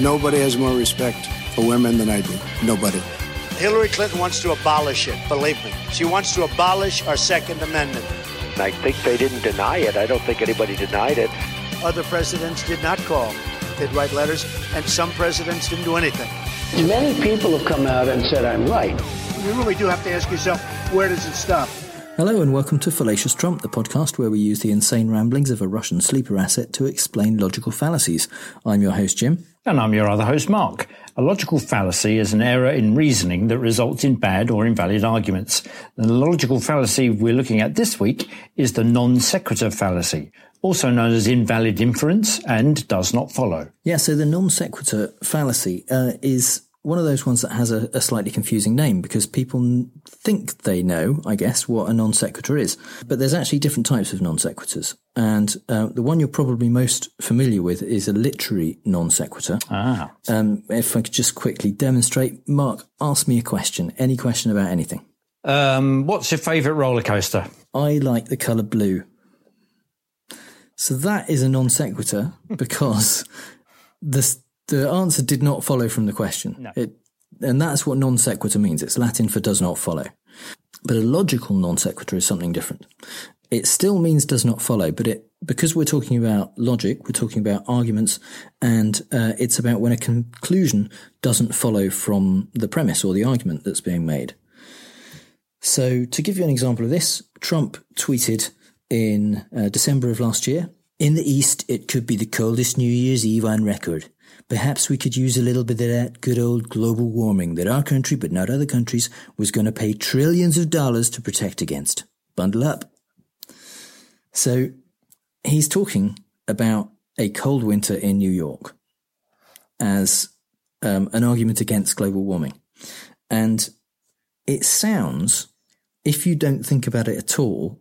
Nobody has more respect for women than I do. Nobody. Hillary Clinton wants to abolish it, believe me. She wants to abolish our Second Amendment. I think they didn't deny it. I don't think anybody denied it. Other presidents did not call. They'd write letters, and some presidents didn't do anything. Many people have come out and said I'm right. You really do have to ask yourself, where does it stop? Hello and welcome to Fallacious Trump, the podcast where we use the insane ramblings of a Russian sleeper asset to explain logical fallacies. I'm your host, Jim. And I'm your other host, Mark. A logical fallacy is an error in reasoning that results in bad or invalid arguments. The logical fallacy we're looking at this week is the non sequitur fallacy, also known as invalid inference and does not follow. Yeah, so the non sequitur fallacy uh, is one of those ones that has a, a slightly confusing name because people think they know, I guess, what a non sequitur is. But there's actually different types of non sequiturs. And uh, the one you're probably most familiar with is a literary non sequitur. Ah. Um, if I could just quickly demonstrate, Mark, ask me a question, any question about anything. Um, what's your favourite roller coaster? I like the colour blue. So that is a non sequitur because the the answer did not follow from the question. No. It, and that's what non sequitur means. It's Latin for does not follow. But a logical non sequitur is something different. It still means does not follow, but it because we're talking about logic, we're talking about arguments, and uh, it's about when a conclusion doesn't follow from the premise or the argument that's being made. So, to give you an example of this, Trump tweeted in uh, December of last year In the East, it could be the coldest New Year's Eve on record. Perhaps we could use a little bit of that good old global warming that our country, but not other countries, was going to pay trillions of dollars to protect against. Bundle up. So, he's talking about a cold winter in New York as um, an argument against global warming. And it sounds, if you don't think about it at all,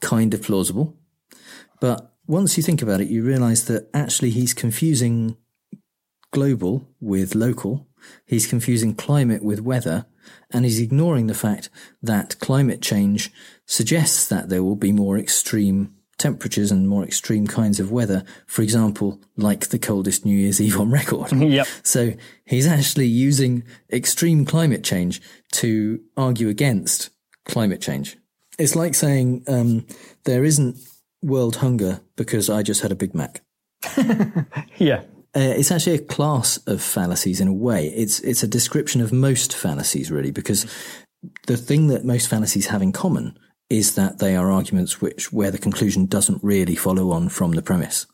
kind of plausible. But once you think about it, you realize that actually he's confusing global with local. He's confusing climate with weather. And he's ignoring the fact that climate change suggests that there will be more extreme temperatures and more extreme kinds of weather. For example, like the coldest New Year's Eve on record. Yep. So he's actually using extreme climate change to argue against climate change. It's like saying um, there isn't world hunger because I just had a Big Mac. Yeah. Uh, it's actually a class of fallacies in a way. It's it's a description of most fallacies, really, because the thing that most fallacies have in common is that they are arguments which where the conclusion doesn't really follow on from the premise.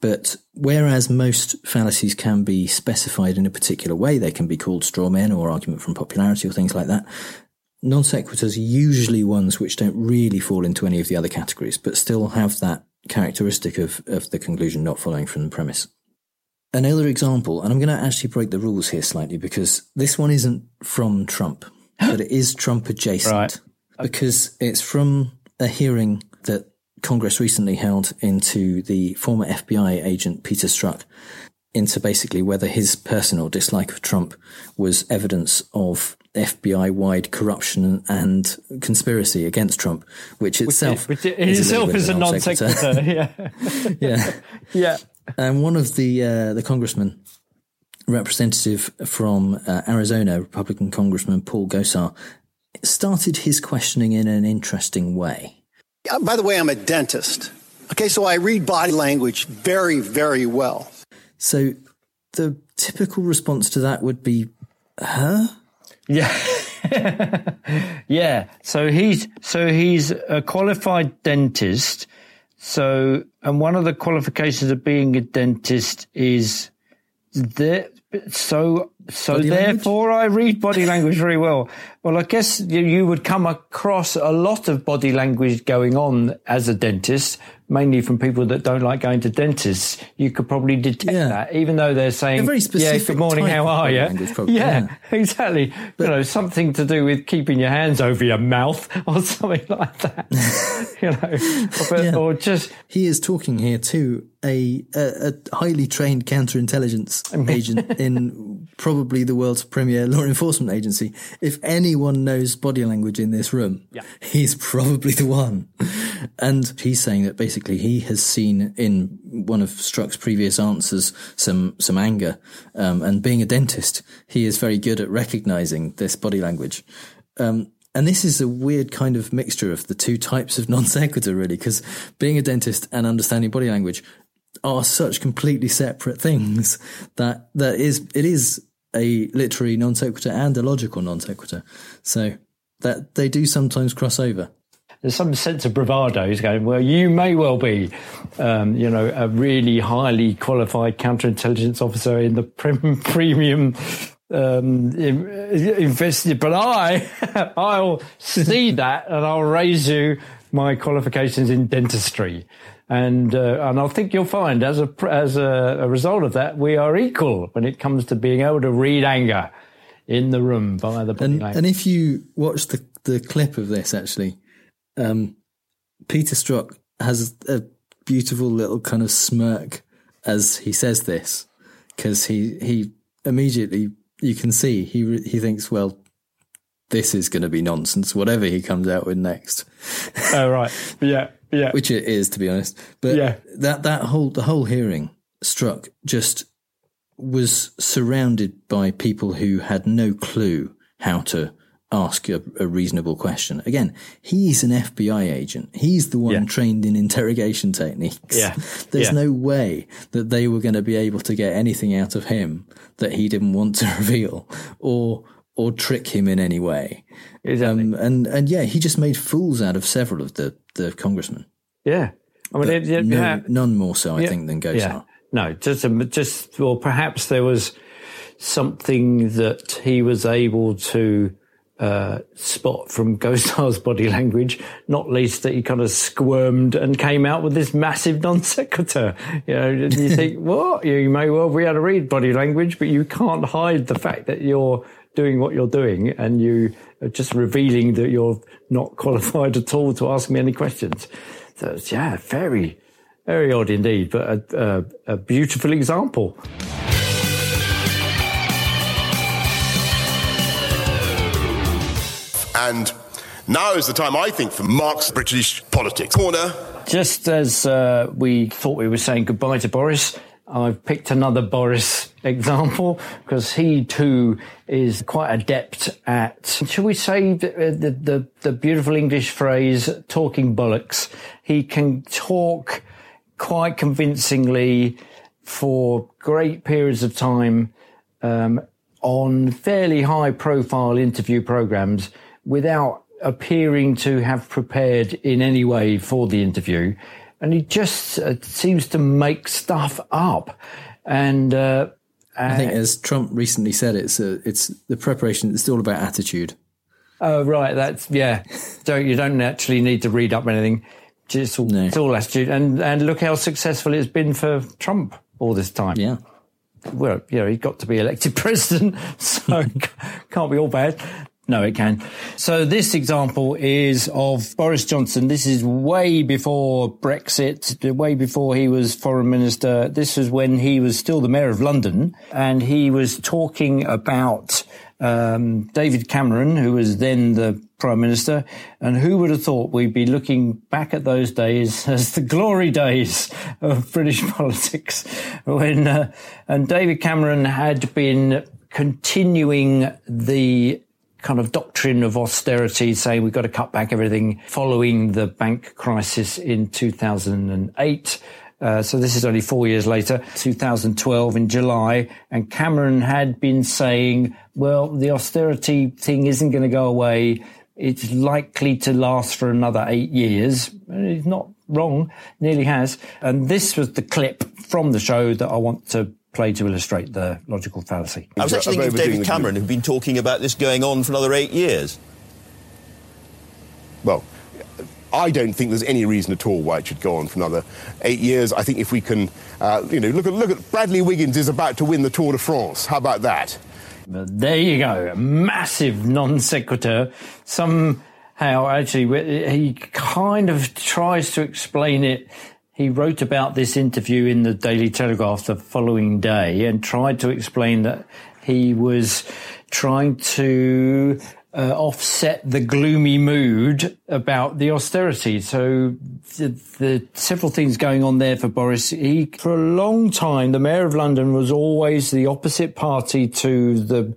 But whereas most fallacies can be specified in a particular way, they can be called straw men or argument from popularity or things like that. Non sequiturs usually ones which don't really fall into any of the other categories, but still have that characteristic of, of the conclusion not following from the premise. Another example, and I'm going to actually break the rules here slightly because this one isn't from Trump, but it is Trump adjacent. Right. Because it's from a hearing that Congress recently held into the former FBI agent Peter Strzok into basically whether his personal dislike of Trump was evidence of FBI wide corruption and conspiracy against Trump, which itself Which in is itself little bit is a non sequitur. sequitur. Yeah. yeah. yeah. And one of the uh, the congressmen, representative from uh, Arizona, Republican Congressman Paul Gosar, started his questioning in an interesting way. Uh, By the way, I'm a dentist. Okay, so I read body language very, very well. So the typical response to that would be, "Huh? Yeah. yeah. So he's so he's a qualified dentist. So and one of the qualifications of being a dentist is that so so Body language? therefore I read body language very well. Well, I guess you, you would come across a lot of body language going on as a dentist, mainly from people that don't like going to dentists. You could probably detect Yeah. that, even though they're saying, "Yeah, good morning, how are you?" yeah, yeah. exactly. you know, something to do with keeping your hands over your mouth or something like that. you know, or, Yeah. or just He is talking here to a, a, a highly trained counterintelligence agent in probably the world's premier law enforcement agency. If anyone knows body language in this room, Yeah. he's probably the one. And he's saying that basically he has seen in one of Strzok's previous answers some some anger. Um, and being a dentist, he is very good at recognizing this body language. Um, and this is a weird kind of mixture of the two types of non sequitur, really, because being a dentist and understanding body language are such completely separate things that that is it is a literary non sequitur and a logical non sequitur. So that they do sometimes cross over. There's some sense of bravado. He's going, well, you may well be, um, you know, a really highly qualified counterintelligence officer in the prim- premium um, in- invested, but I, I'll see that and I'll raise you my qualifications in dentistry. And, uh, and I think you'll find as a, as a, a result of that, we are equal when it comes to being able to read anger in the room by the And and if you watch the the clip of this, actually, um, Peter Strzok has a beautiful little kind of smirk as he says this because he he immediately you can see he he thinks well this is going to be nonsense whatever he comes out with next oh, right. Yeah. Yeah. which it is to be honest but Yeah. that that whole the whole hearing Strzok just was surrounded by people who had no clue how to ask a, a reasonable question again he's an fbi agent he's the one Yeah. trained in interrogation techniques Yeah. there's Yeah. no way that they were going to be able to get anything out of him that he didn't want to reveal or or trick him in any way Exactly. um, and and yeah he just made fools out of several of the the congressmen yeah. I mean, it, it- no, yeah. none more so, I Yeah. think, than Gosar. Yeah. No, just, um, just, or perhaps there was something that he was able to, uh, spot from Gosar's body language, not least that he kind of squirmed and came out with this massive non sequitur. You know, and you think, what? You may well be able to read body language, but you can't hide the fact that you're doing what you're doing and you are just revealing that you're not qualified at all to ask me any questions. So it's, yeah, very, very odd indeed, but a, a, a beautiful example. And now is the time, I think, for Mark's British politics corner. Just as uh, we thought we were saying goodbye to Boris, I've picked another Boris example because he too is quite adept at, shall we say, the, the, the, beautiful English phrase, talking bollocks. He can talk quite convincingly for great periods of time um, on fairly high profile interview programs without appearing to have prepared in any way for the interview. And he just uh, seems to make stuff up. And, uh, I think, as Trump recently said, it's a, it's the preparation. It's all about attitude. Oh, right. That's, yeah. So you don't actually need to read up anything. Just all, No. It's all attitude. And, and look how successful it's been for Trump all this time. Yeah. well, you know, he got to be elected president, so it can't be all bad. No, it can. So this example is of Boris Johnson. This is way before Brexit, way before he was foreign minister. This was when he was still the mayor of London and he was talking about um, David Cameron, who was then the prime minister. And who would have thought we'd be looking back at those days as the glory days of British politics when, uh, and David Cameron had been continuing the kind of doctrine of austerity, saying we've got to cut back everything following the bank crisis in 2008. Uh, so this is only four years later, 2012 in July, and Cameron had been saying, well, the austerity thing isn't going to go away. It's likely to last for another eight years. He's not wrong, nearly has. And this was the clip from the show that I want to play to illustrate the logical fallacy. I was actually thinking of David Cameron, who'd been talking about this going on for another eight years. Well, I don't think there's any reason at all why it should go on for another eight years. I think if we can, uh, you know, look at look at Bradley Wiggins is about to win the Tour de France. How about that? But there you go, a massive non sequitur. Somehow, actually, he kind of tries to explain it. He wrote about this interview in the Daily Telegraph the following day and tried to explain that he was trying to uh, offset the gloomy mood about the austerity. So the, the, several things going on there for Boris. He, for a long time, the mayor of London was always the opposite party to the,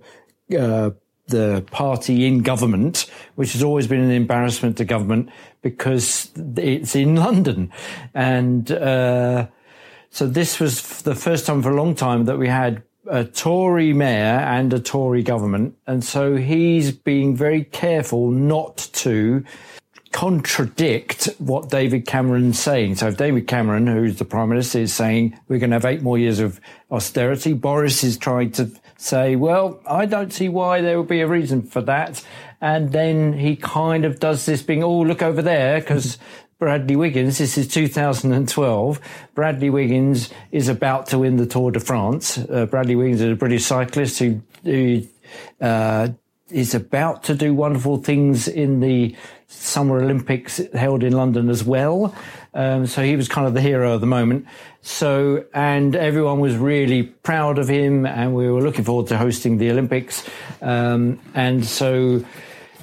uh, the party in government, which has always been an embarrassment to government because it's in London. And, uh, so this was the first time for a long time that we had a Tory mayor and a Tory government. And so he's being very careful not to contradict what David Cameron's saying. So if David Cameron, who's the prime minister, is saying we're going to have eight more years of austerity, Boris is trying to say, well, I don't see why there would be a reason for that. And then he kind of does this being, oh, look over there, because Bradley Wiggins, this is 2012. Bradley Wiggins is about to win the Tour de France. Uh, Bradley Wiggins is a British cyclist who, who uh, is about to do wonderful things in the Summer Olympics held in London as well. Um, so he was kind of the hero of the moment. So, and everyone was really proud of him and we were looking forward to hosting the Olympics. Um, and so,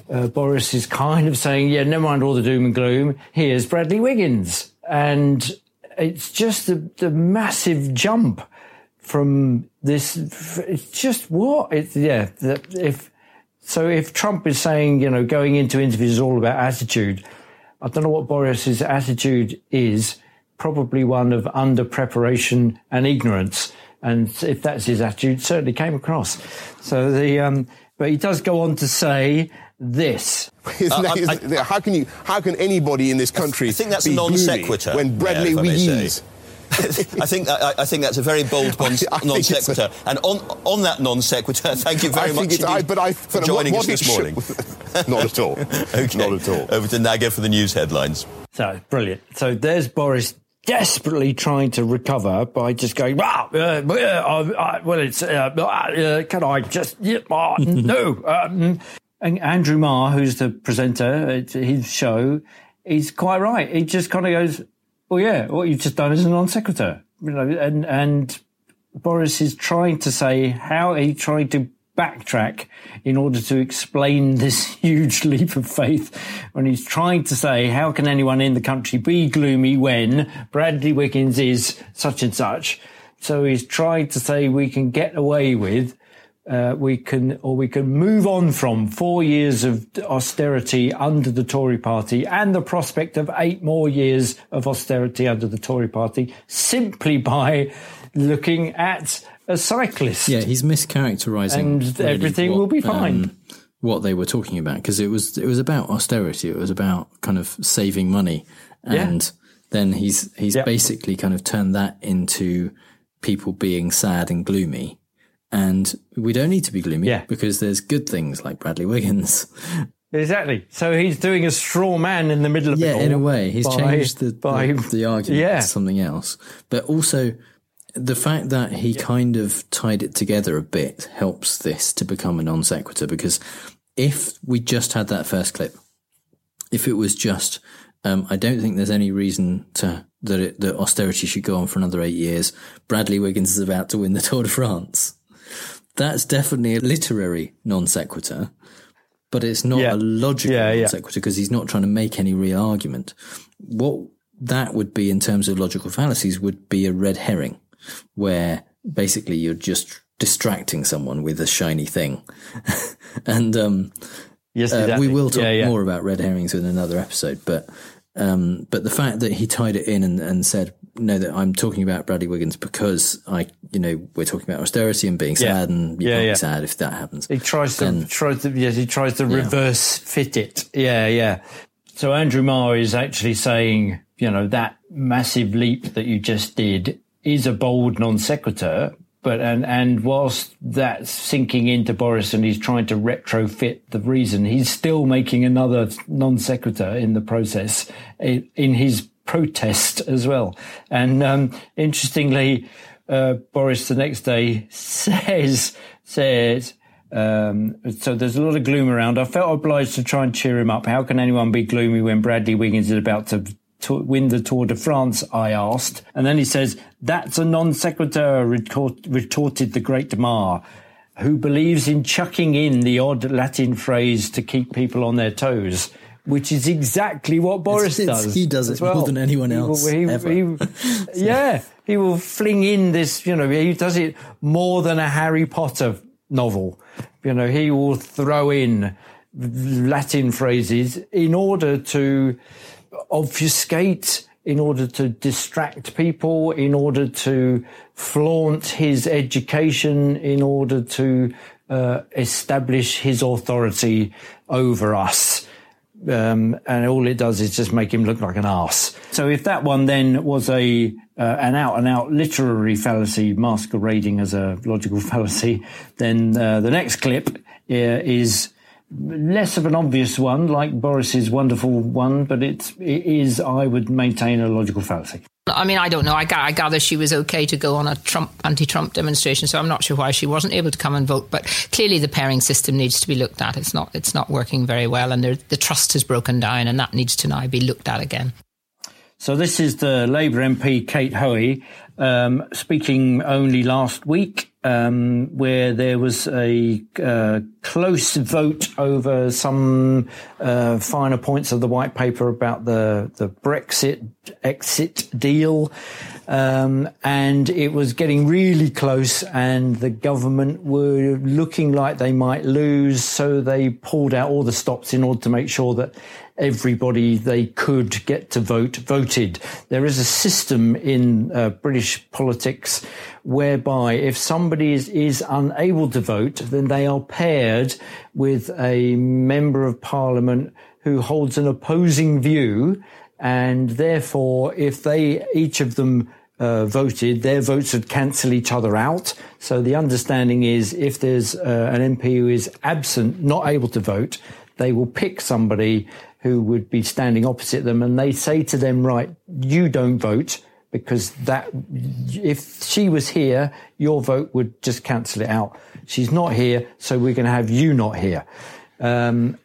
uh, Boris is kind of saying, yeah, never mind all the doom and gloom. Here's Bradley Wiggins. And it's just the, the massive jump from this. It's just what? It's, yeah. If, so if Trump is saying, you know, going into interviews is all about attitude, I don't know what Boris's attitude is. Probably one of under preparation and ignorance. And if that's his attitude, certainly came across. So the, um, but he does go on to say this. Uh, I, how can you? How can anybody in this country? I think that's be a non sequitur. When Bradley Wiggins. I think I, I, think that's a very bold non, non sequitur. And on on that non sequitur, thank you very much I, but I, for joining what, what us this morning. Not at all. okay. Not at all. Over to Naga for the news headlines. So brilliant. So there's Boris desperately trying to recover by just going, ah, uh, uh, well, it's, uh, uh, can I just, yeah, uh, no. Um, and Andrew Marr, who's the presenter at his show, he's quite right. He just kind of goes, "Well, yeah, what you've just done is a non sequitur," you know, and and Boris is trying to say how he tried to backtrack in order to explain this huge leap of faith when he's trying to say how can anyone in the country be gloomy when Bradley Wiggins is such and such. So he's trying to say we can get away with uh, we can, or we can move on from four years of austerity under the Tory party and the prospect of eight more years of austerity under the Tory party simply by looking at a cyclist. Yeah, he's mischaracterizing. And everything what, will be fine. Um, what they were talking about because it was it was about austerity. It was about kind of saving money, and yeah. then he's he's yep. basically kind of turned that into people being sad and gloomy and we don't need to be gloomy yeah. because there's good things like Bradley Wiggins. Exactly. So he's doing a straw man in the middle of yeah, it. Yeah, in a way, he's by, changed the, by, the, the argument yeah. to something else. But also, the fact that he yeah. kind of tied it together a bit helps this to become a non sequitur because if we just had that first clip, if it was just, um, I don't think there's any reason to that it, that austerity should go on for another eight years. Bradley Wiggins is about to win the Tour de France that's definitely a literary non sequitur, but it's not yeah. a logical yeah, non sequitur because he's not trying to make any real argument. What that would be in terms of logical fallacies would be a red herring, where basically you're just distracting someone with a shiny thing. and um, yes, exactly. uh, we will talk more about red herrings in another episode, but um, but the fact that he tied it in and, and said, no, that I'm talking about Bradley Wiggins because I, you know, we're talking about austerity and being sad and you yeah, can't yeah. be sad if that happens. He tries then, to, tries to, yes, he tries to reverse fit it. Yeah, yeah. So Andrew Marr is actually saying, you know, that massive leap that you just did is a bold non sequitur, but and and whilst that's sinking into Boris and he's trying to retrofit the reason, he's still making another non sequitur in the process in, his protest as well. And um, interestingly, uh, Boris the next day says says. Um, so there's a lot of gloom around. I felt obliged to try and cheer him up. How can anyone be gloomy when Bradley Wiggins is about to to win the Tour de France, I asked. And then he says, that's a non sequitur, retorted the great Marr, who believes in chucking in the odd Latin phrase to keep people on their toes which is exactly what Boris it's, it's, does. He does it well. more than anyone else. He, ever. He, so. Yeah, he will fling in this. You know, he does it more than a Harry Potter novel. You know, he will throw in Latin phrases in order to obfuscate, in order to distract people, in order to flaunt his education, in order to uh, establish his authority over us um, and all it does is just make him look like an ass. So if that one then was a uh, an out and out literary fallacy masquerading as a logical fallacy, then uh, the next clip uh, is less of an obvious one, like Boris's wonderful one, but it's, it is, I would maintain, a logical fallacy. I mean, I don't know. I, I gather she was okay to go on a Trump anti-Trump demonstration, so I'm not sure why she wasn't able to come and vote. But clearly, the pairing system needs to be looked at. It's not it's not working very well, and the trust has broken down, and that needs to now be looked at again. So this is the Labour MP Kate Hoey um, speaking only last week, um, where there was a uh, close vote over some uh, finer points of the white paper about the the Brexit exit deal, um, and it was getting really close, and the government were looking like they might lose, so they pulled out all the stops in order to make sure that everybody they could get to vote voted. There is a system in uh, British politics whereby if somebody is, is unable to vote, then they are paired with a member of parliament who holds an opposing view. And therefore, if they, each of them uh, voted, their votes would cancel each other out. So the understanding is if there's uh, an MP who is absent, not able to vote, they will pick somebody who would be standing opposite them and they say to them, right, you don't vote because that, if she was here, your vote would just cancel it out. She's not here, so we're going to have you not here. Um,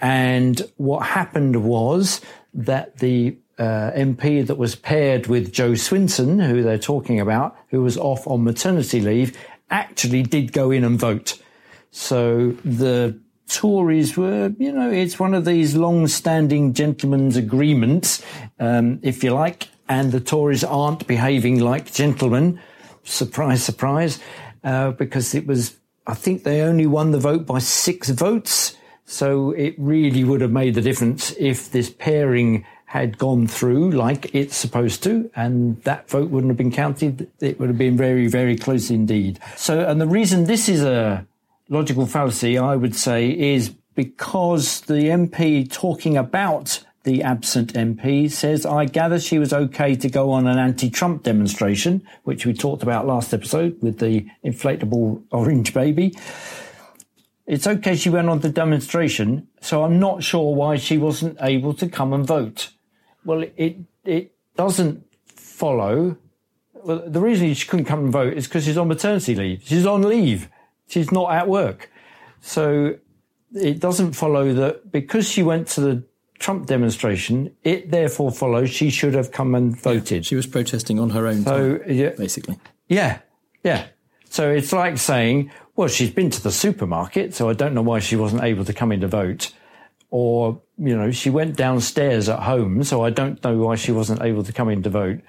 and what happened was that the uh, MP that was paired with Jo Swinson, who they're talking about, who was off on maternity leave, actually did go in and vote. So the Tories were, you know, it's one of these long-standing gentlemen's agreements, um, if you like, and the Tories aren't behaving like gentlemen. Surprise, surprise, uh, because it was, I think they only won the vote by six votes. So it really would have made the difference if this pairing had gone through like it's supposed to, and that vote wouldn't have been counted. It would have been very, very close indeed. So, and the reason this is a logical fallacy, I would say, is because the MP talking about the absent MP says, I gather she was okay to go on an anti-Trump demonstration, which we talked about last episode with the inflatable orange baby. It's okay she went on the demonstration, so I'm not sure why she wasn't able to come and vote. Well, it, it doesn't follow. Well, the reason she couldn't come and vote is because she's on maternity leave. She's on leave. She's not at work. So it doesn't follow that because she went to the Trump demonstration, it therefore follows she should have come and voted. She was protesting on her own so, time, yeah, basically. Yeah, yeah. So it's like saying, well, she's been to the supermarket, so I don't know why she wasn't able to come in to vote. Or, you know, she went downstairs at home, so I don't know why she wasn't able to come in to vote.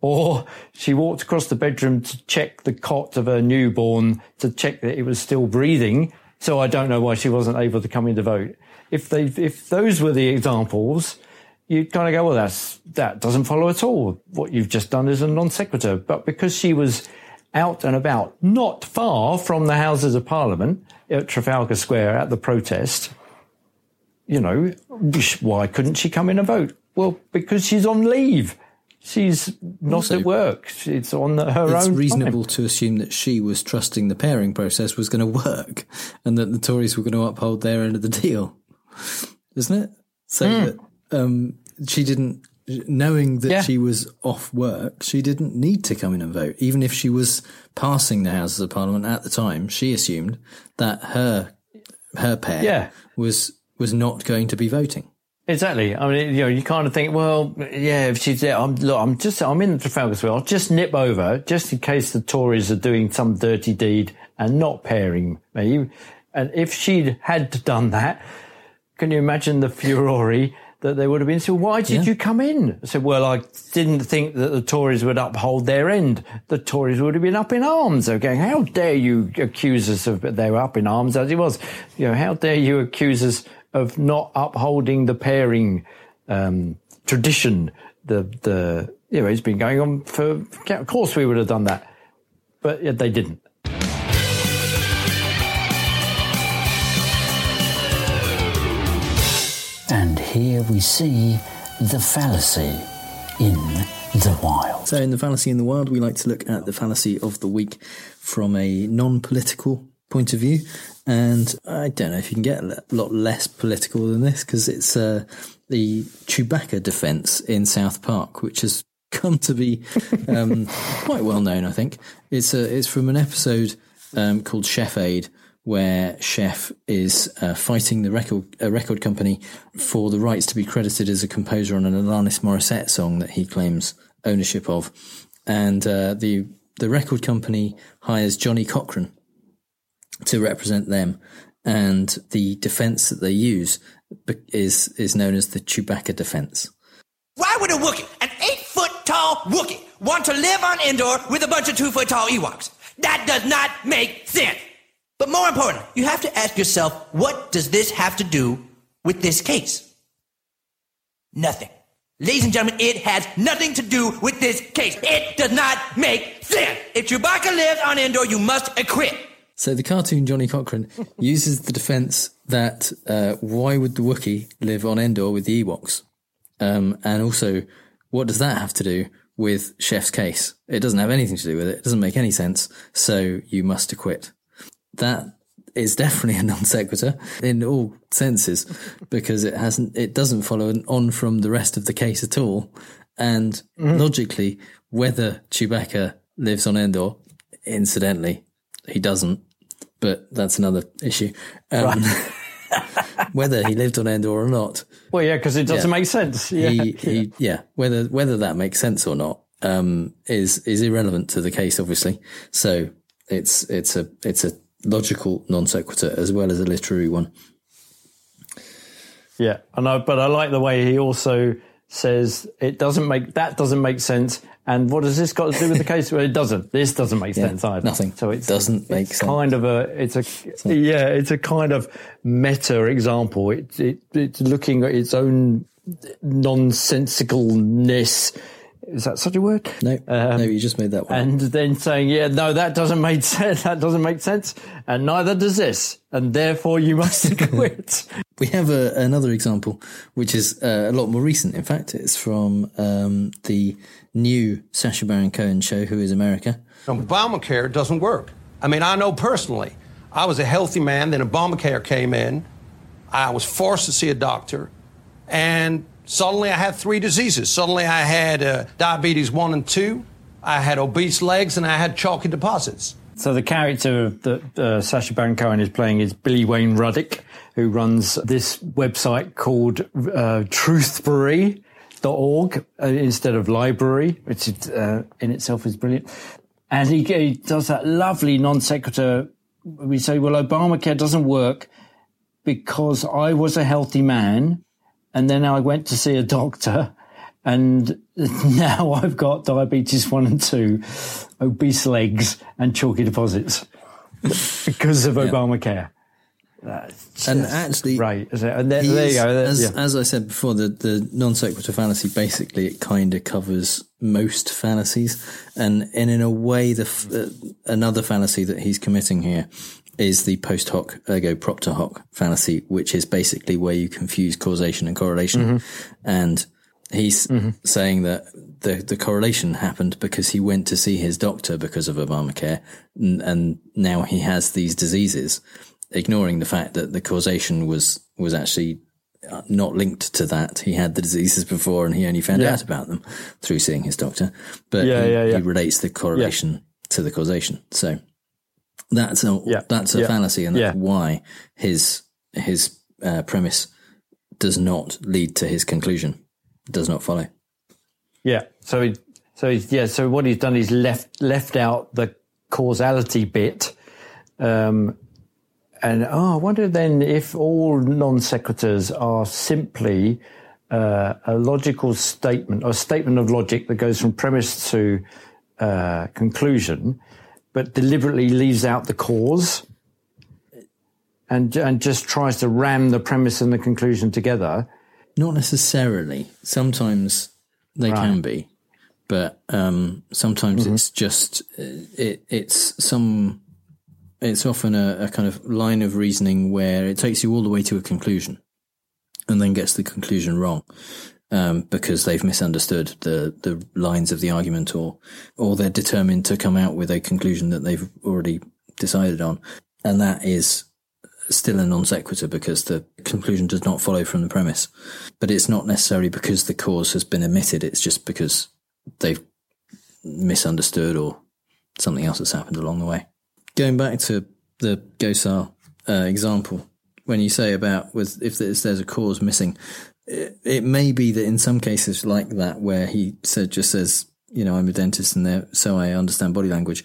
Or she walked across the bedroom to check the cot of her newborn to check that it was still breathing. So I don't know why she wasn't able to come in to vote. If they, if those were the examples, you'd kind of go, well, that's, that doesn't follow at all. What you've just done is a non sequitur. But because she was out and about, not far from the Houses of Parliament at Trafalgar Square at the protest, you know, why couldn't she come in and vote? Well, because she's on leave. She's not also, at work. It's on her it's own. It's reasonable time. to assume that she was trusting the pairing process was going to work and that the Tories were going to uphold their end of the deal, isn't it? So mm. that um, she didn't, knowing that yeah. she was off work, she didn't need to come in and vote. Even if she was passing the Houses of Parliament at the time, she assumed that her her pair yeah. was was not going to be voting. Exactly. I mean, you know, you kind of think, well, yeah, if she's there, I'm, look, I'm just, I'm in Trafalgar Square. I'll just nip over just in case the Tories are doing some dirty deed and not pairing me. And if she'd had done that, can you imagine the furore that they would have been? So why did yeah. you come in? I said, well, I didn't think that the Tories would uphold their end. The Tories would have been up in arms. They're going, how dare you accuse us of, they were up in arms as it was. You know, how dare you accuse us of not upholding the pairing um, tradition. The the you know it's been going on for. Of course, we would have done that, but yet they didn't. And here we see the fallacy in the wild. So, in the fallacy in the wild, we like to look at the fallacy of the week from a non political point of view. And I don't know if you can get a lot less political than this because it's uh, the Chewbacca defense in South Park, which has come to be um, quite well known. I think it's a, it's from an episode um, called Chef Aid, where Chef is uh, fighting the record a record company for the rights to be credited as a composer on an Alanis Morissette song that he claims ownership of, and uh, the the record company hires Johnnie Cochran to represent them. And the defense that they use is, is known as the Chewbacca defense. Why would a Wookiee, an eight foot tall Wookiee, want to live on Endor with a bunch of two foot tall Ewoks? That does not make sense. But more important, you have to ask yourself, what does this have to do with this case? Nothing. Ladies and gentlemen, it has nothing to do with this case. It does not make sense. If Chewbacca lives on Endor, you must acquit. So the cartoon Johnnie Cochran uses the defense that uh, why would the Wookiee live on Endor with the Ewoks? Um, and also, what does that have to do with Chef's case? It doesn't have anything to do with it. It doesn't make any sense. So you must acquit. That is definitely a non sequitur in all senses because it hasn't, it doesn't follow on from the rest of the case at all. And mm-hmm. logically, whether Chewbacca lives on Endor, incidentally, he doesn't but that's another issue. Um, right. whether he lived on Endor or not. Well, yeah, because it doesn't yeah, make sense. Yeah. He, he, yeah, whether whether that makes sense or not um, is is irrelevant to the case, obviously. So it's it's a it's a logical non sequitur as well as a literary one. Yeah, I know, but I like the way he also says it doesn't make that doesn't make sense. And what has this got to do with the case? Well, it doesn't. This doesn't make yeah, sense either. Nothing. So it doesn't make it's sense. Kind of a. It's a. Yeah, it's a kind of meta example. It, it it's looking at its own nonsensicalness. Is that such a word? No, um, no, you just made that one. And then saying, yeah, no, that doesn't make sense. That doesn't make sense, and neither does this, and therefore you must quit. We have a, another example, which is uh, a lot more recent. In fact, it's from um, the new Sacha Baron Cohen show, Who is America? Obamacare doesn't work. I mean, I know personally. I was a healthy man, then Obamacare came in. I was forced to see a doctor, and suddenly I had three diseases. Suddenly I had uh, diabetes 1 and 2, I had obese legs, and I had chalky deposits. So the character that uh, Sacha Baron Cohen is playing is Billy Wayne Ruddick who runs this website called uh, truthbrary.org uh, instead of library, which uh, in itself is brilliant. And he, he does that lovely non sequitur. We say, well, Obamacare doesn't work because I was a healthy man and then I went to see a doctor and now I've got diabetes one and two, obese legs and chalky deposits because of yeah. Obamacare and actually, right? And there, there you go. As, yeah. as I said before, the, the non sequitur fallacy basically it kind of covers most fallacies, and, and in a way, the uh, another fallacy that he's committing here is the post hoc ergo propter hoc fallacy, which is basically where you confuse causation and correlation, mm-hmm. and he's mm-hmm. saying that the the correlation happened because he went to see his doctor because of Obamacare, and, and now he has these diseases ignoring the fact that the causation was was actually uh, not linked to that. He had the diseases before, and he only found yeah. out about them through seeing his doctor. But yeah, he, yeah, he relates the correlation to the causation. So that's a that's a fallacy, and that's why his his uh, premise does not lead to his conclusion, does not follow. Yeah. So, he, so he's, yeah. So what he's done is left left out the causality bit. Um, and oh, I wonder then if all non sequiturs are simply uh, a logical statement or a statement of logic that goes from premise to uh, conclusion, but deliberately leaves out the cause and and just tries to ram the premise and the conclusion together. Not necessarily. Sometimes they right. can be, but um, sometimes mm-hmm. it's just it, it's some. It's often a, a kind of line of reasoning where it takes you all the way to a conclusion, and then gets the conclusion wrong. Um, because they've misunderstood the, the lines of the argument or, or they're determined to come out with a conclusion that they've already decided on. And that is still a non sequitur because the conclusion does not follow from the premise. But it's not necessarily because the cause has been omitted. It's just because they've misunderstood or something else has happened along the way. Going back to the Gosar uh, example, when you say about with if there's, there's a cause missing, it, it, may be that in some cases like that where he said just says, you know, I'm a dentist and there, so I understand body language.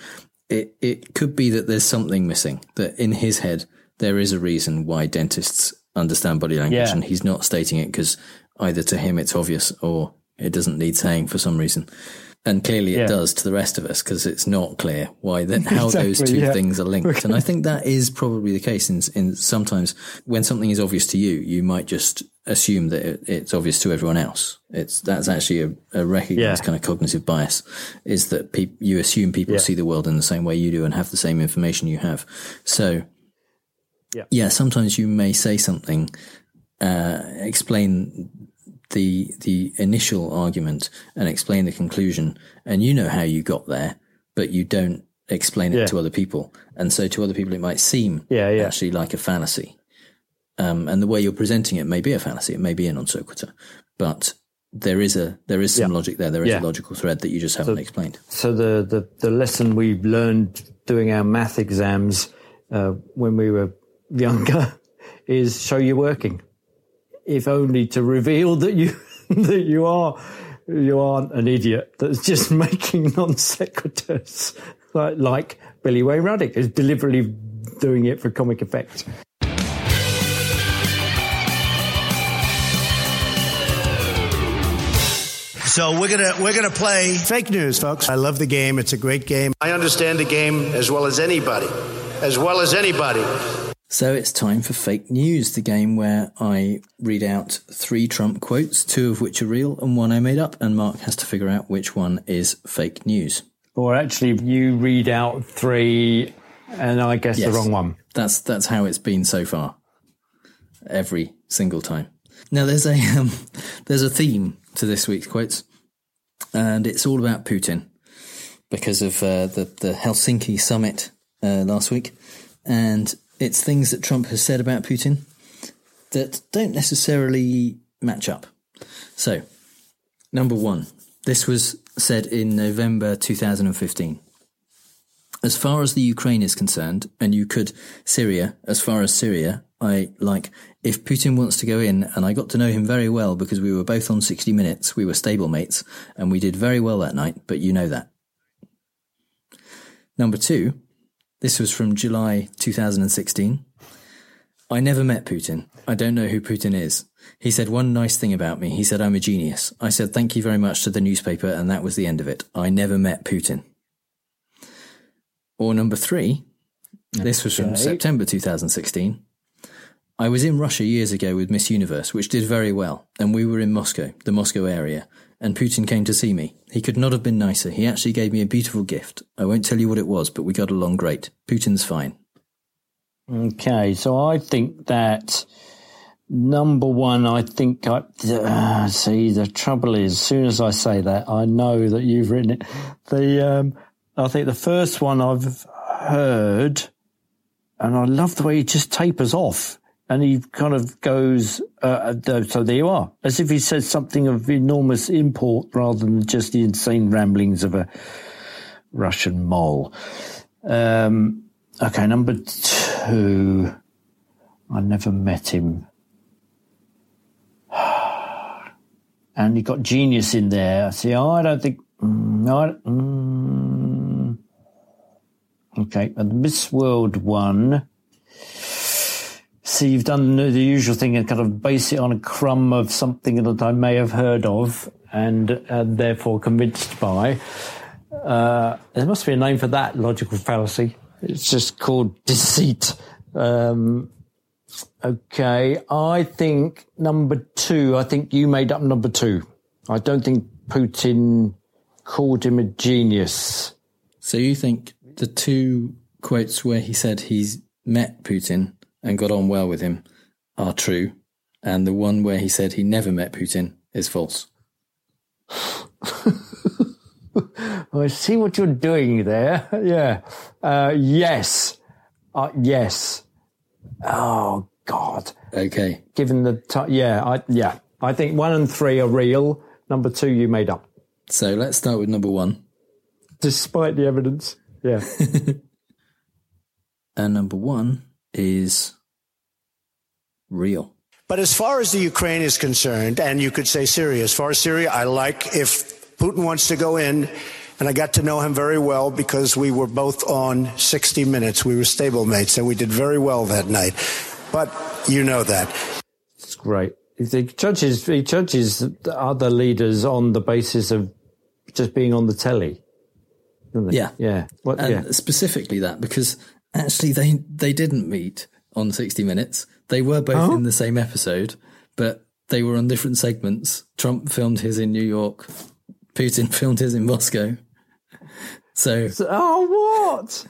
It it could be that there's something missing that in his head there is a reason why dentists understand body language, yeah. and he's not stating it because either to him it's obvious or it doesn't need saying for some reason. And clearly it yeah. does to the rest of us because it's not clear why then how exactly, those two yeah. things are linked. And I think that is probably the case in, in sometimes when something is obvious to you, you might just assume that it, it's obvious to everyone else. It's, that's actually a, a recognized yeah. kind of cognitive bias is that pe- you assume people see the world in the same way you do and have the same information you have. So yeah. Yeah. Sometimes you may say something, uh, explain the the initial argument and explain the conclusion, and you know how you got there, but you don't explain it yeah. to other people, and so to other people it might seem yeah, yeah. actually like a fallacy. Um, and the way you're presenting it may be a fallacy, it may be a non sequitur, but there is a there is some yeah. logic there. There is yeah. a logical thread that you just haven't so, explained. So the, the the lesson we've learned doing our math exams uh, when we were younger is show you're working, if only to reveal that you that you are you aren't an idiot that's just making non sequiturs like, like Billy Wayne Ruddick is deliberately doing it for comic effect. So we're gonna we're gonna play fake news, folks. I love the game. It's a great game. I understand the game as well as anybody, as well as anybody. So it's time for fake news, the game where I read out three Trump quotes, two of which are real and one I made up, and Mark has to figure out which one is fake news. Or actually, you read out three, and I guess yes, the wrong one. That's that's how it's been so far, every single time. Now there's a um, there's a theme to this week's quotes, and it's all about Putin because of uh, the the Helsinki summit uh, last week, and it's things that Trump has said about Putin that don't necessarily match up. So, number one, this was said in November 2015. As far as the Ukraine is concerned, and you could Syria, as far as Syria, I like if Putin wants to go in, and I got to know him very well because we were both on 60 Minutes, we were stablemates, and we did very well that night, but you know that. Number two, this was from July 2016. I never met Putin. I don't know who Putin is. He said one nice thing about me. He said I'm a genius. I said thank you very much to the newspaper, and that was the end of it. I never met Putin. Or number three, this was from okay. September 2016. I was in Russia years ago with Miss Universe, which did very well, and we were in Moscow, the Moscow area, and Putin came to see me. He could not have been nicer. He actually gave me a beautiful gift. I won't tell you what it was, but we got along great. Putin's fine. Okay, so I think that number one, I think I uh, see the trouble is, as soon as I say that, I know that you've written it. The um, I think the first one I've heard, and I love the way he just tapers off and he kind of goes, uh, uh, so there you are, as if he says something of enormous import rather than just the insane ramblings of a Russian mole. Um, okay, number two, I never met him. and you got genius in there. See, I don't think. Mm, I, mm, okay, the Miss World one. See, you've done the usual thing and kind of base it on a crumb of something that I may have heard of and, and therefore convinced by. Uh, there must be a name for that logical fallacy. It's just called deceit. Um, okay, I think number two. I think you made up number two. I don't think Putin called him a genius. So you think the two quotes where he said he's met Putin and got on well with him are true, and the one where he said he never met Putin is false? I see what you're doing there. yeah. Uh, yes. Uh, yes. Oh God. Okay. Given the t- yeah, I yeah, I think one and three are real. Number two, you made up. So let's start with number one. Despite the evidence, yeah. and number one is real. But as far as the Ukraine is concerned, and you could say Syria, as far as Syria, I like if Putin wants to go in, and I got to know him very well because we were both on 60 Minutes. We were stablemates, and we did very well that night. But you know that. It's great. He judges, he judges other leaders on the basis of just being on the telly. Yeah. Yeah. What, and yeah. specifically that, because actually they, they didn't meet on 60 Minutes. They were both in the same episode, but they were on different segments. Trump filmed his in New York. Putin filmed his in Moscow. So, so oh, what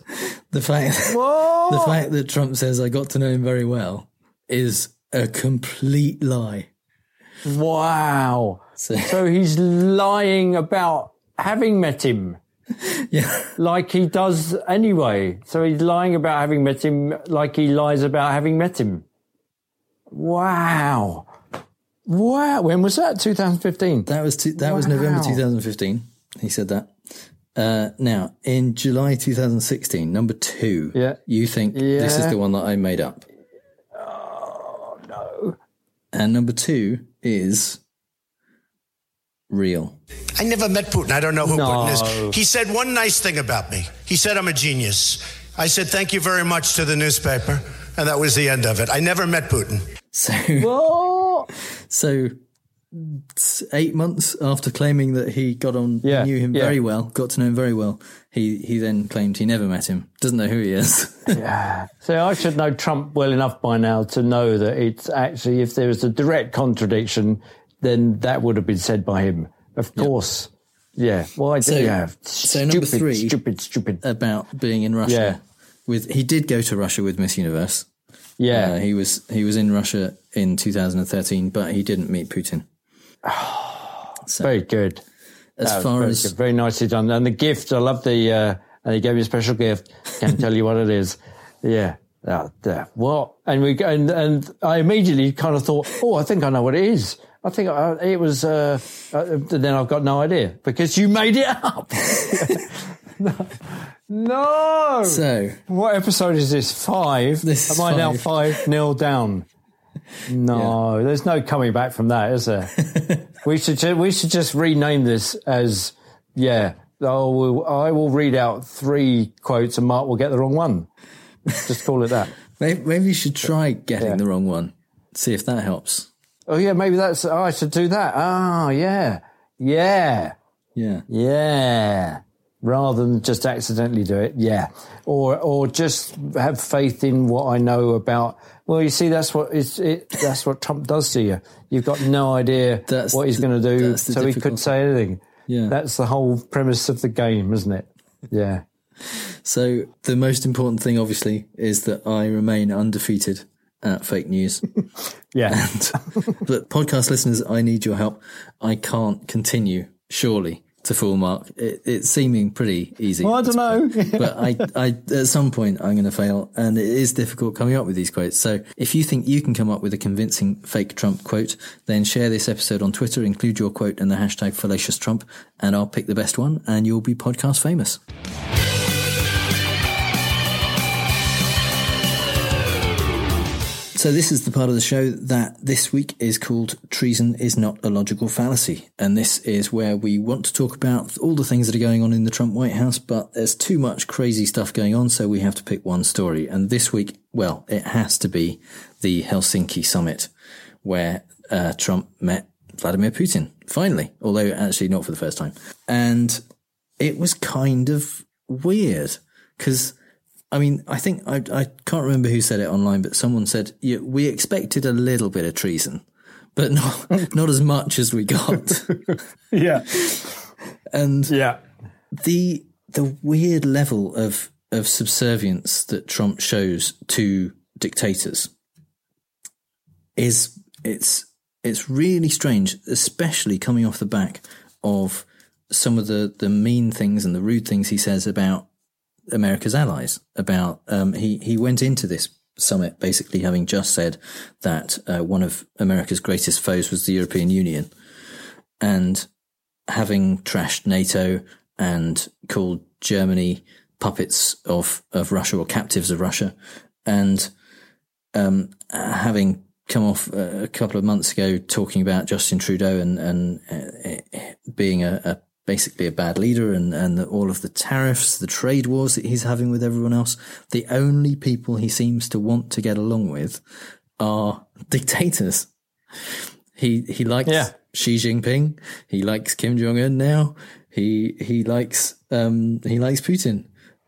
the fact what? the fact that Trump says I got to know him very well is a complete lie. Wow. So, so he's lying about having met him. Yeah. Like he does anyway. So he's lying about having met him like he lies about having met him. Wow. Wow. When was that? 2015? That was, two, that wow. was November 2015. He said that. Uh, now, in July 2016, number two, yeah. you think yeah. this is the one that I made up. Oh, no. And number two is real. I never met Putin. I don't know who no. Putin is. He said one nice thing about me. He said I'm a genius. I said thank you very much to the newspaper, and that was the end of it. I never met Putin. So, so eight months after claiming that he got on, yeah, knew him yeah. very well, got to know him very well, he he then claimed he never met him, doesn't know who he is. yeah. So I should know Trump well enough by now to know that it's actually, if there was a direct contradiction, then that would have been said by him. Of course. Yeah. Why? So, yeah. So stupid, number three, stupid, stupid about being in Russia. Yeah. With he did go to Russia with Miss Universe. Yeah. Uh, he was he was in Russia in 2013, but he didn't meet Putin. so, very good. As far very as good. very nicely done, and the gift, I love the. Uh, and he gave me a special gift. Can't tell you what it is. Yeah. Uh, what? And we and and I immediately kind of thought, oh, I think I know what it is. I think uh, it was. Uh, uh, then I've got no idea because you made it up. no. No. So, what episode is this? Five. This Am I five. now five nil down? No, yeah. there's no coming back from that, is there? we should ju- we should just rename this as yeah. Oh, I will read out three quotes and Mark will get the wrong one. Just call it that. maybe, maybe you should try getting yeah. the wrong one. See if that helps. Oh yeah, maybe that's. Oh, I should do that. Ah, oh, yeah, yeah, yeah, yeah. Rather than just accidentally do it, yeah, or or just have faith in what I know about well, you see, that's what it, that's what Trump does to you. You've got no idea that's what he's going to do, so he couldn't say anything. Yeah, that's the whole premise of the game, isn't it? Yeah. So the most important thing, obviously, is that I remain undefeated at fake news. yeah. And, but podcast listeners, I need your help. I can't continue, surely, to full mark. It, it's seeming pretty easy. Well, I don't know. but I, I, at some point, I'm going to fail, and it is difficult coming up with these quotes. So if you think you can come up with a convincing fake Trump quote, then share this episode on Twitter, include your quote and the hashtag fallacious Trump, and I'll pick the best one, and you'll be podcast famous. So this is the part of the show that this week is called Treason is Not a Logical Fallacy. And this is where we want to talk about all the things that are going on in the Trump White House, but there's too much crazy stuff going on, so we have to pick one story. And this week, well, it has to be the Helsinki summit where uh, Trump met Vladimir Putin, finally, although actually not for the first time. And it was kind of weird because I mean, I think I, I can't remember who said it online, but someone said yeah, we expected a little bit of treason, but not not as much as we got. yeah, and yeah, the the weird level of of subservience that Trump shows to dictators is it's it's really strange, especially coming off the back of some of the the mean things and the rude things he says about America's allies. About um, he he went into this summit basically having just said that uh, one of America's greatest foes was the European Union, and having trashed NATO and called Germany puppets of of Russia or captives of Russia, and um, having come off a couple of months ago talking about Justin Trudeau and and uh, being a, a basically a bad leader and, and the, all of the tariffs, the trade wars that he's having with everyone else. The only people he seems to want to get along with are dictators. He, he likes yeah. Xi Jinping. He likes Kim Jong Un now. He, he likes, um, he likes Putin.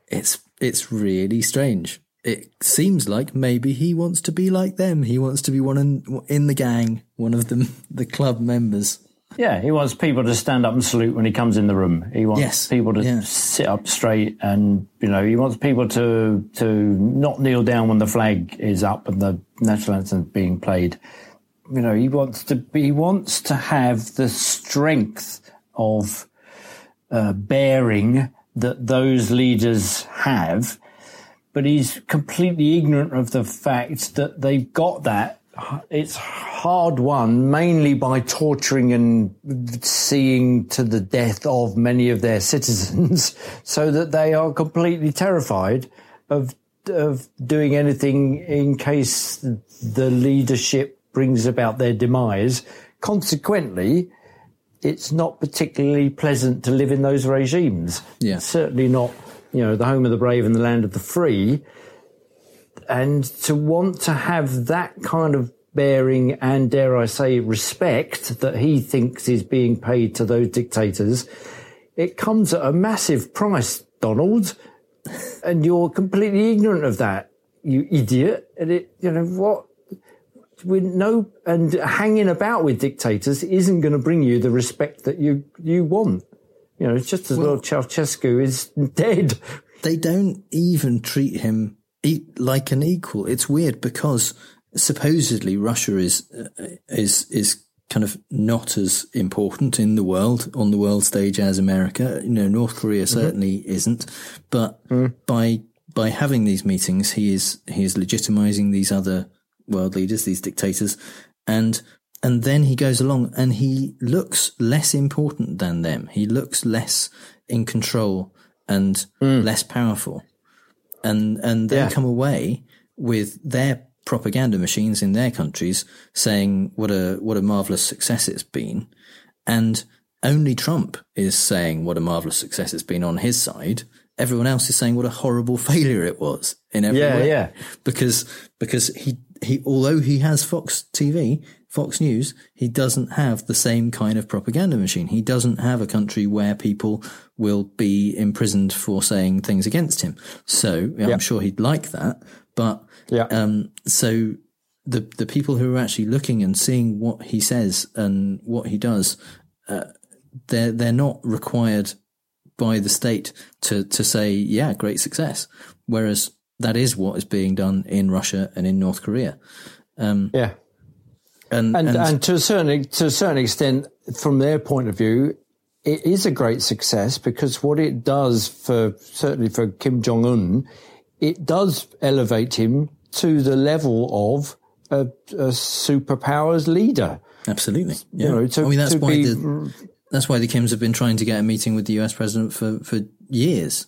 It's, it's really strange. It seems like maybe he wants to be like them. He wants to be one in, in the gang, one of them, the club members. Yeah, he wants people to stand up and salute when he comes in the room. He wants yes. people to yeah. sit up straight, and you know, he wants people to to not kneel down when the flag is up and the national anthem is being played. You know, he wants to be, he wants to have the strength of uh, bearing that those leaders have, but he's completely ignorant of the fact that they've got that it's hard won mainly by torturing and seeing to the death of many of their citizens so that they are completely terrified of of doing anything in case the leadership brings about their demise. Consequently it's not particularly pleasant to live in those regimes. Yeah. Certainly not you know the home of the brave and the land of the free and to want to have that kind of bearing and dare I say respect that he thinks is being paid to those dictators, it comes at a massive price, Donald, and you're completely ignorant of that, you idiot. And it, you know what? With no and hanging about with dictators isn't going to bring you the respect that you you want. You know, it's just as well, well Ceausescu is dead. They don't even treat him like an equal. It's weird because supposedly Russia is uh, is is kind of not as important in the world on the world stage as America. You know, North Korea mm-hmm. certainly mm-hmm. isn't, but mm. by by having these meetings, he is he is legitimizing these other world leaders, these dictators, and and then he goes along and he looks less important than them. He looks less in control and mm. less powerful, and and they yeah. come away with their propaganda machines in their countries saying what a what a marvelous success it's been, and only Trump is saying what a marvelous success it's been on his side. Everyone else is saying what a horrible failure it was in every yeah, way. Yeah, because because he he although he has Fox TV, Fox News, he doesn't have the same kind of propaganda machine. He doesn't have a country where people will be imprisoned for saying things against him. So I'm sure he'd like that, but yeah. Um, so the the people who are actually looking and seeing what he says and what he does, uh, they're they're not required by the state to to say yeah great success, whereas that is what is being done in Russia and in North Korea. Um, yeah. And, and, and, and to a certain to a certain extent, from their point of view, it is a great success because what it does for certainly for Kim Jong Un, it does elevate him to the level of a, a superpowers leader. Absolutely. Yeah. You know, to, I mean, that's why be, the, that's why the Kims have been trying to get a meeting with the US president for, for years.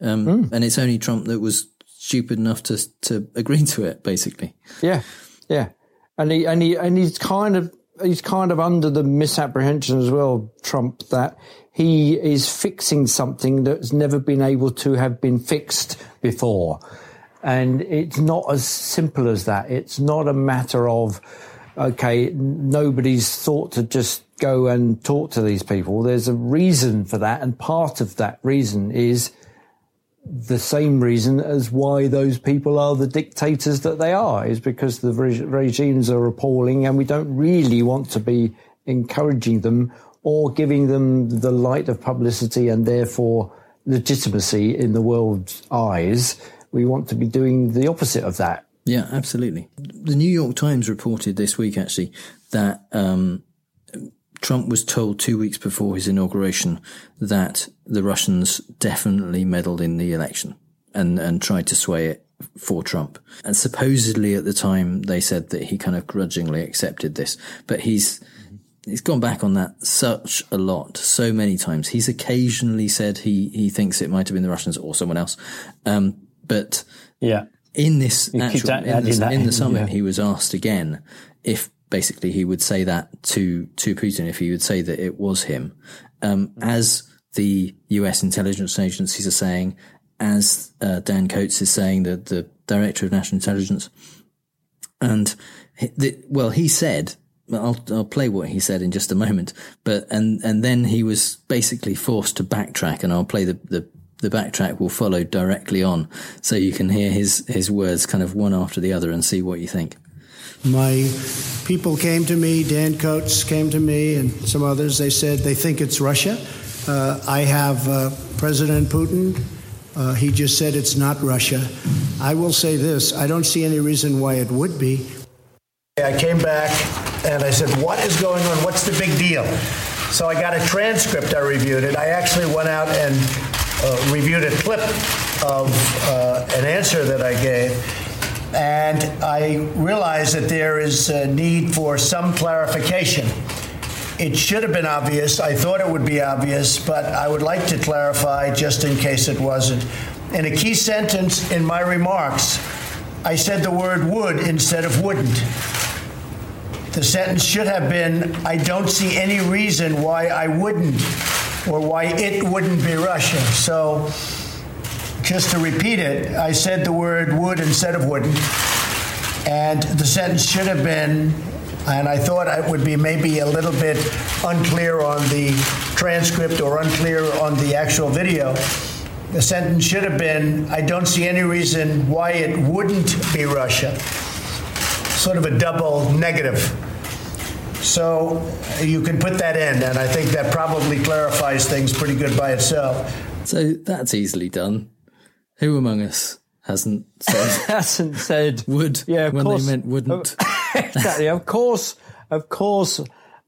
Um, mm. and it's only Trump that was stupid enough to to agree to it, basically. Yeah, yeah, and he and he and he's kind of he's kind of under the misapprehension as well, Trump, that he is fixing something that's never been able to have been fixed before. And it's not as simple as that. It's not a matter of, okay, nobody's thought to just go and talk to these people. There's a reason for that. And part of that reason is the same reason as why those people are the dictators that they are is because the re- regimes are appalling and we don't really want to be encouraging them or giving them the light of publicity and therefore legitimacy in the world's eyes. We want to be doing the opposite of that. Yeah, absolutely. The New York Times reported this week actually that um, Trump was told two weeks before his inauguration that the Russians definitely meddled in the election and, and tried to sway it for Trump. And supposedly at the time they said that he kind of grudgingly accepted this, but he's he's gone back on that such a lot, so many times. He's occasionally said he he thinks it might have been the Russians or someone else, um, but yeah. In this actual, in, the, in the summit, yeah. he was asked again if basically he would say that to to Putin if he would say that it was him, um, as the U.S. intelligence agencies are saying, as uh, Dan Coats is saying, the the director of national intelligence, and the, well, he said. I'll, I'll play what he said in just a moment, but and and then he was basically forced to backtrack, and I'll play the, the the backtrack will follow directly on, so you can hear his his words kind of one after the other and see what you think. My people came to me, Dan Coats came to me, and some others. They said they think it's Russia. Uh, I have uh, President Putin. Uh, he just said it's not Russia. I will say this I don't see any reason why it would be. I came back and I said, What is going on? What's the big deal? So I got a transcript, I reviewed it. I actually went out and uh, reviewed a clip of uh, an answer that I gave and I realize that there is a need for some clarification. It should have been obvious. I thought it would be obvious, but I would like to clarify just in case it wasn't. In a key sentence in my remarks, I said the word would instead of wouldn't. The sentence should have been I don't see any reason why I wouldn't or why it wouldn't be Russia. So just to repeat it, I said the word would instead of wouldn't. And the sentence should have been, and I thought it would be maybe a little bit unclear on the transcript or unclear on the actual video. The sentence should have been I don't see any reason why it wouldn't be Russia. Sort of a double negative. So you can put that in, and I think that probably clarifies things pretty good by itself. So that's easily done. Who among us hasn't said hasn't said would yeah, when course, they meant wouldn't? exactly. Of course, of course,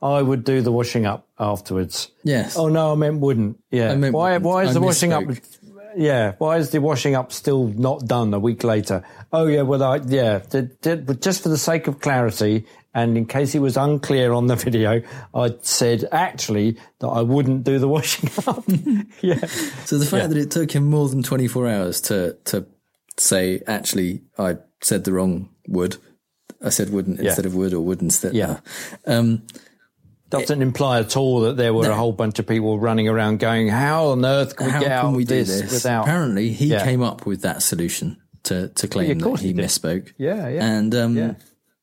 I would do the washing up afterwards. Yes. Oh no, I meant wouldn't. Yeah. Meant why? Wouldn't. Why is I the washing misspoke. up? Yeah. Why is the washing up still not done a week later? Oh yeah. Well, I yeah. But just for the sake of clarity, and in case it was unclear on the video, I said actually that I wouldn't do the washing up. yeah. So the fact Yeah. that it took him more than 24 hours to, to say, actually, I said the wrong would. I said wouldn't Yeah. instead of would or would instead. Yeah. Um, Doesn't imply at all that there were No. a whole bunch of people running around going, "How on earth can we how get out we of do this, this? without?" Apparently, he Yeah. came up with that solution to, to claim Yeah, that he, he misspoke. Yeah, yeah. And, um, Yeah.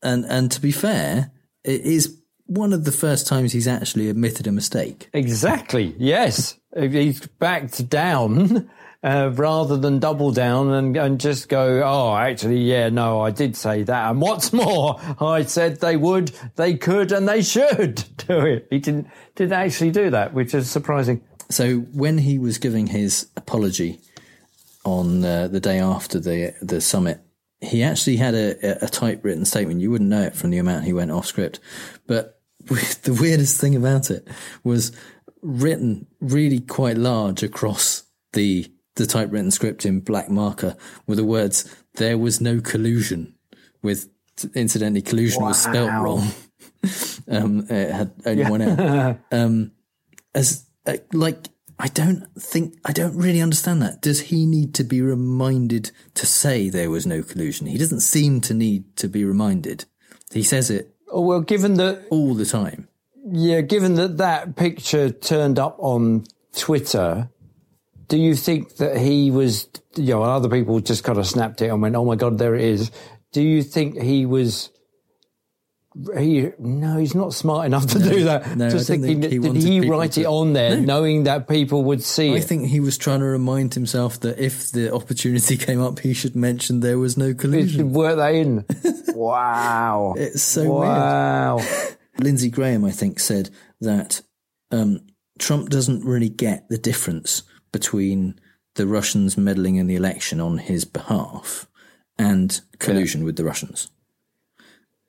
And, and to be fair, it is one of the first times he's actually admitted a mistake. Exactly. Yes, he's backed down uh, rather than double down and, and just go. Oh, actually, yeah, no, I did say that. And what's more, I said they would, they could, and they should do it. He didn't didn't actually do that, which is surprising. So when he was giving his apology on uh, the day after the the summit, he actually had a, a typewritten statement. You wouldn't know it from the amount he went off script, but the weirdest thing about it was written really quite large across the the typewritten script in black marker were the words "There was no collusion." With incidentally, collusion was spelt wrong. um, it had only Yeah. one L. Um, as uh, like I don't think, I don't really understand that. Does he need to be reminded to say there was no collusion? He doesn't seem to need to be reminded. He says it. Oh, well, given that. All the time. Yeah, given that that picture turned up on Twitter, do you think that he was, you know, other people just kind of snapped it and went, oh my God, there it is. Do you think he was he no, he's not smart enough to no, do that. No, Just thinking, think he did he write to, it on there, no. knowing that people would see I it? think he was trying to remind himself that if the opportunity came up, he should mention there was no collusion. He should work that in. wow, it's so wow. weird. Lindsey Graham, I think, said that um, Trump doesn't really get the difference between the Russians meddling in the election on his behalf and collusion yeah. with the Russians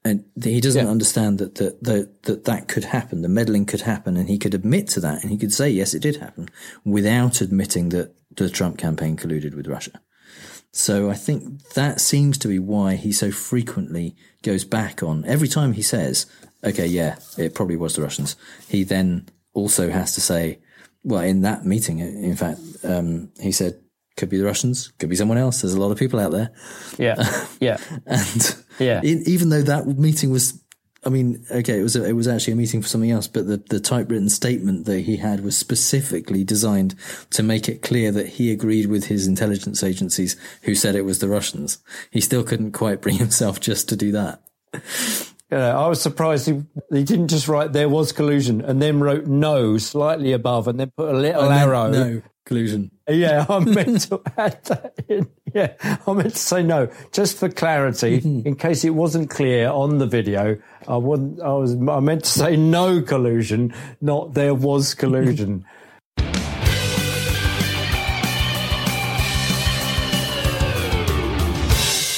and he doesn't yeah. understand that that, that that that could happen. The meddling could happen, and he could admit to that, and he could say, "Yes, it did happen," without admitting that the Trump campaign colluded with Russia. So I think that seems to be why he so frequently goes back on every time he says, "Okay, yeah, it probably was the Russians." He then also has to say, "Well, in that meeting, in fact, um, he said." Could be the Russians, could be someone else. There's a lot of people out there. Yeah. Yeah. and yeah. even though that meeting was, I mean, okay, it was a, it was actually a meeting for something else, but the, the typewritten statement that he had was specifically designed to make it clear that he agreed with his intelligence agencies who said it was the Russians. He still couldn't quite bring himself just to do that. Yeah, I was surprised he, he didn't just write there was collusion and then wrote no slightly above and then put a little arrow. No collusion. Yeah, I meant to add that in. Yeah, I meant to say no, just for clarity, mm-hmm. in case it wasn't clear on the video. I wasn't. I was. I meant to say no collusion, not there was collusion.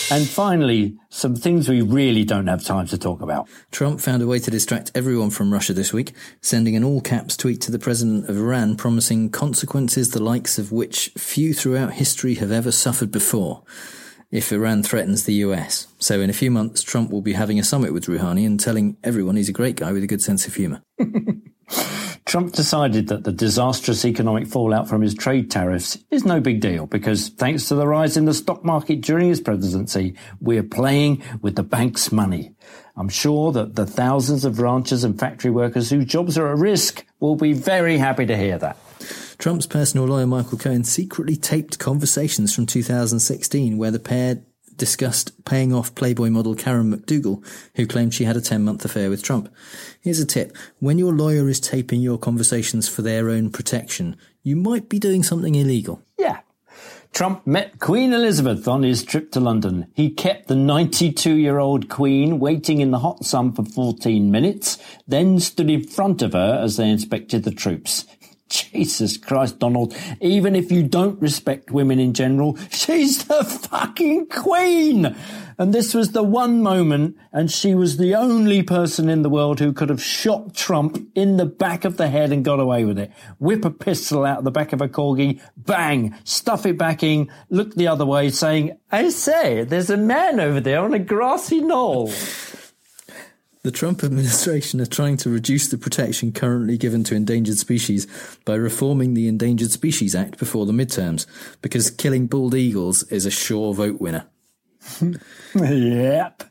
And finally, some things we really don't have time to talk about. Trump found a way to distract everyone from Russia this week, sending an all caps tweet to the president of Iran promising consequences the likes of which few throughout history have ever suffered before if Iran threatens the US. So in a few months, Trump will be having a summit with Rouhani and telling everyone he's a great guy with a good sense of humour. Trump decided that the disastrous economic fallout from his trade tariffs is no big deal because thanks to the rise in the stock market during his presidency, we're playing with the bank's money. I'm sure that the thousands of ranchers and factory workers whose jobs are at risk will be very happy to hear that. Trump's personal lawyer Michael Cohen secretly taped conversations from 2016 where the pair discussed paying off Playboy model Karen McDougal, who claimed she had a 10 month affair with Trump. Here's a tip. When your lawyer is taping your conversations for their own protection, you might be doing something illegal. Yeah. Trump met Queen Elizabeth on his trip to London. He kept the 92 year old Queen waiting in the hot sun for 14 minutes, then stood in front of her as they inspected the troops. Jesus Christ, Donald. Even if you don't respect women in general, she's the fucking queen. And this was the one moment, and she was the only person in the world who could have shot Trump in the back of the head and got away with it. Whip a pistol out of the back of a corgi, bang, stuff it back in, look the other way, saying, I say, there's a man over there on a grassy knoll. The Trump administration are trying to reduce the protection currently given to endangered species by reforming the Endangered Species Act before the midterms, because killing bald eagles is a sure vote winner. yep.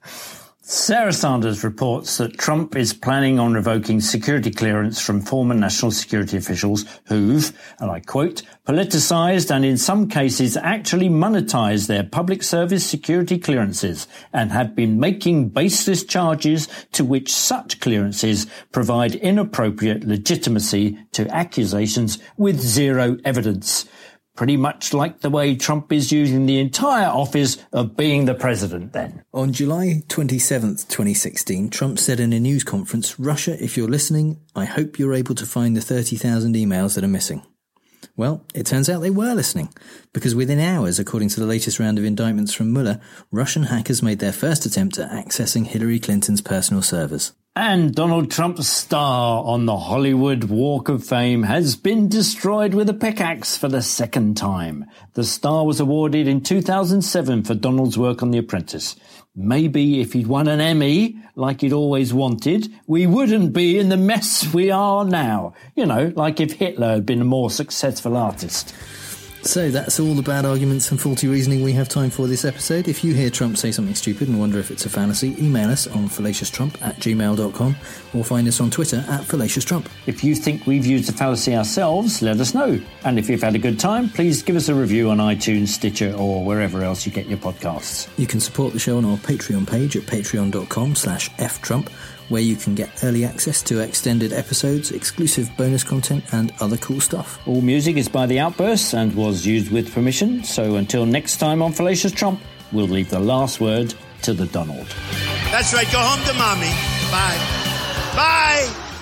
Sarah Sanders reports that Trump is planning on revoking security clearance from former national security officials who've, and I quote, politicized and in some cases actually monetized their public service security clearances and have been making baseless charges to which such clearances provide inappropriate legitimacy to accusations with zero evidence pretty much like the way Trump is using the entire office of being the president then. On July 27th, 2016, Trump said in a news conference, Russia, if you're listening, I hope you're able to find the 30,000 emails that are missing. Well, it turns out they were listening, because within hours, according to the latest round of indictments from Mueller, Russian hackers made their first attempt at accessing Hillary Clinton's personal servers. And Donald Trump's star on the Hollywood Walk of Fame has been destroyed with a pickaxe for the second time. The star was awarded in 2007 for Donald's work on The Apprentice. Maybe if he'd won an Emmy, like he'd always wanted, we wouldn't be in the mess we are now. You know, like if Hitler had been a more successful artist. So that's all the bad arguments and faulty reasoning we have time for this episode. If you hear Trump say something stupid and wonder if it's a fallacy, email us on fallacioustrump at gmail.com or find us on Twitter at fallacioustrump. If you think we've used a fallacy ourselves, let us know. And if you've had a good time, please give us a review on iTunes, Stitcher, or wherever else you get your podcasts. You can support the show on our Patreon page at patreon.com slash ftrump where you can get early access to extended episodes, exclusive bonus content, and other cool stuff. All music is by The Outbursts and was used with permission, so until next time on Fallacious Trump, we'll leave the last word to the Donald. That's right, go home to mommy. Bye. Bye.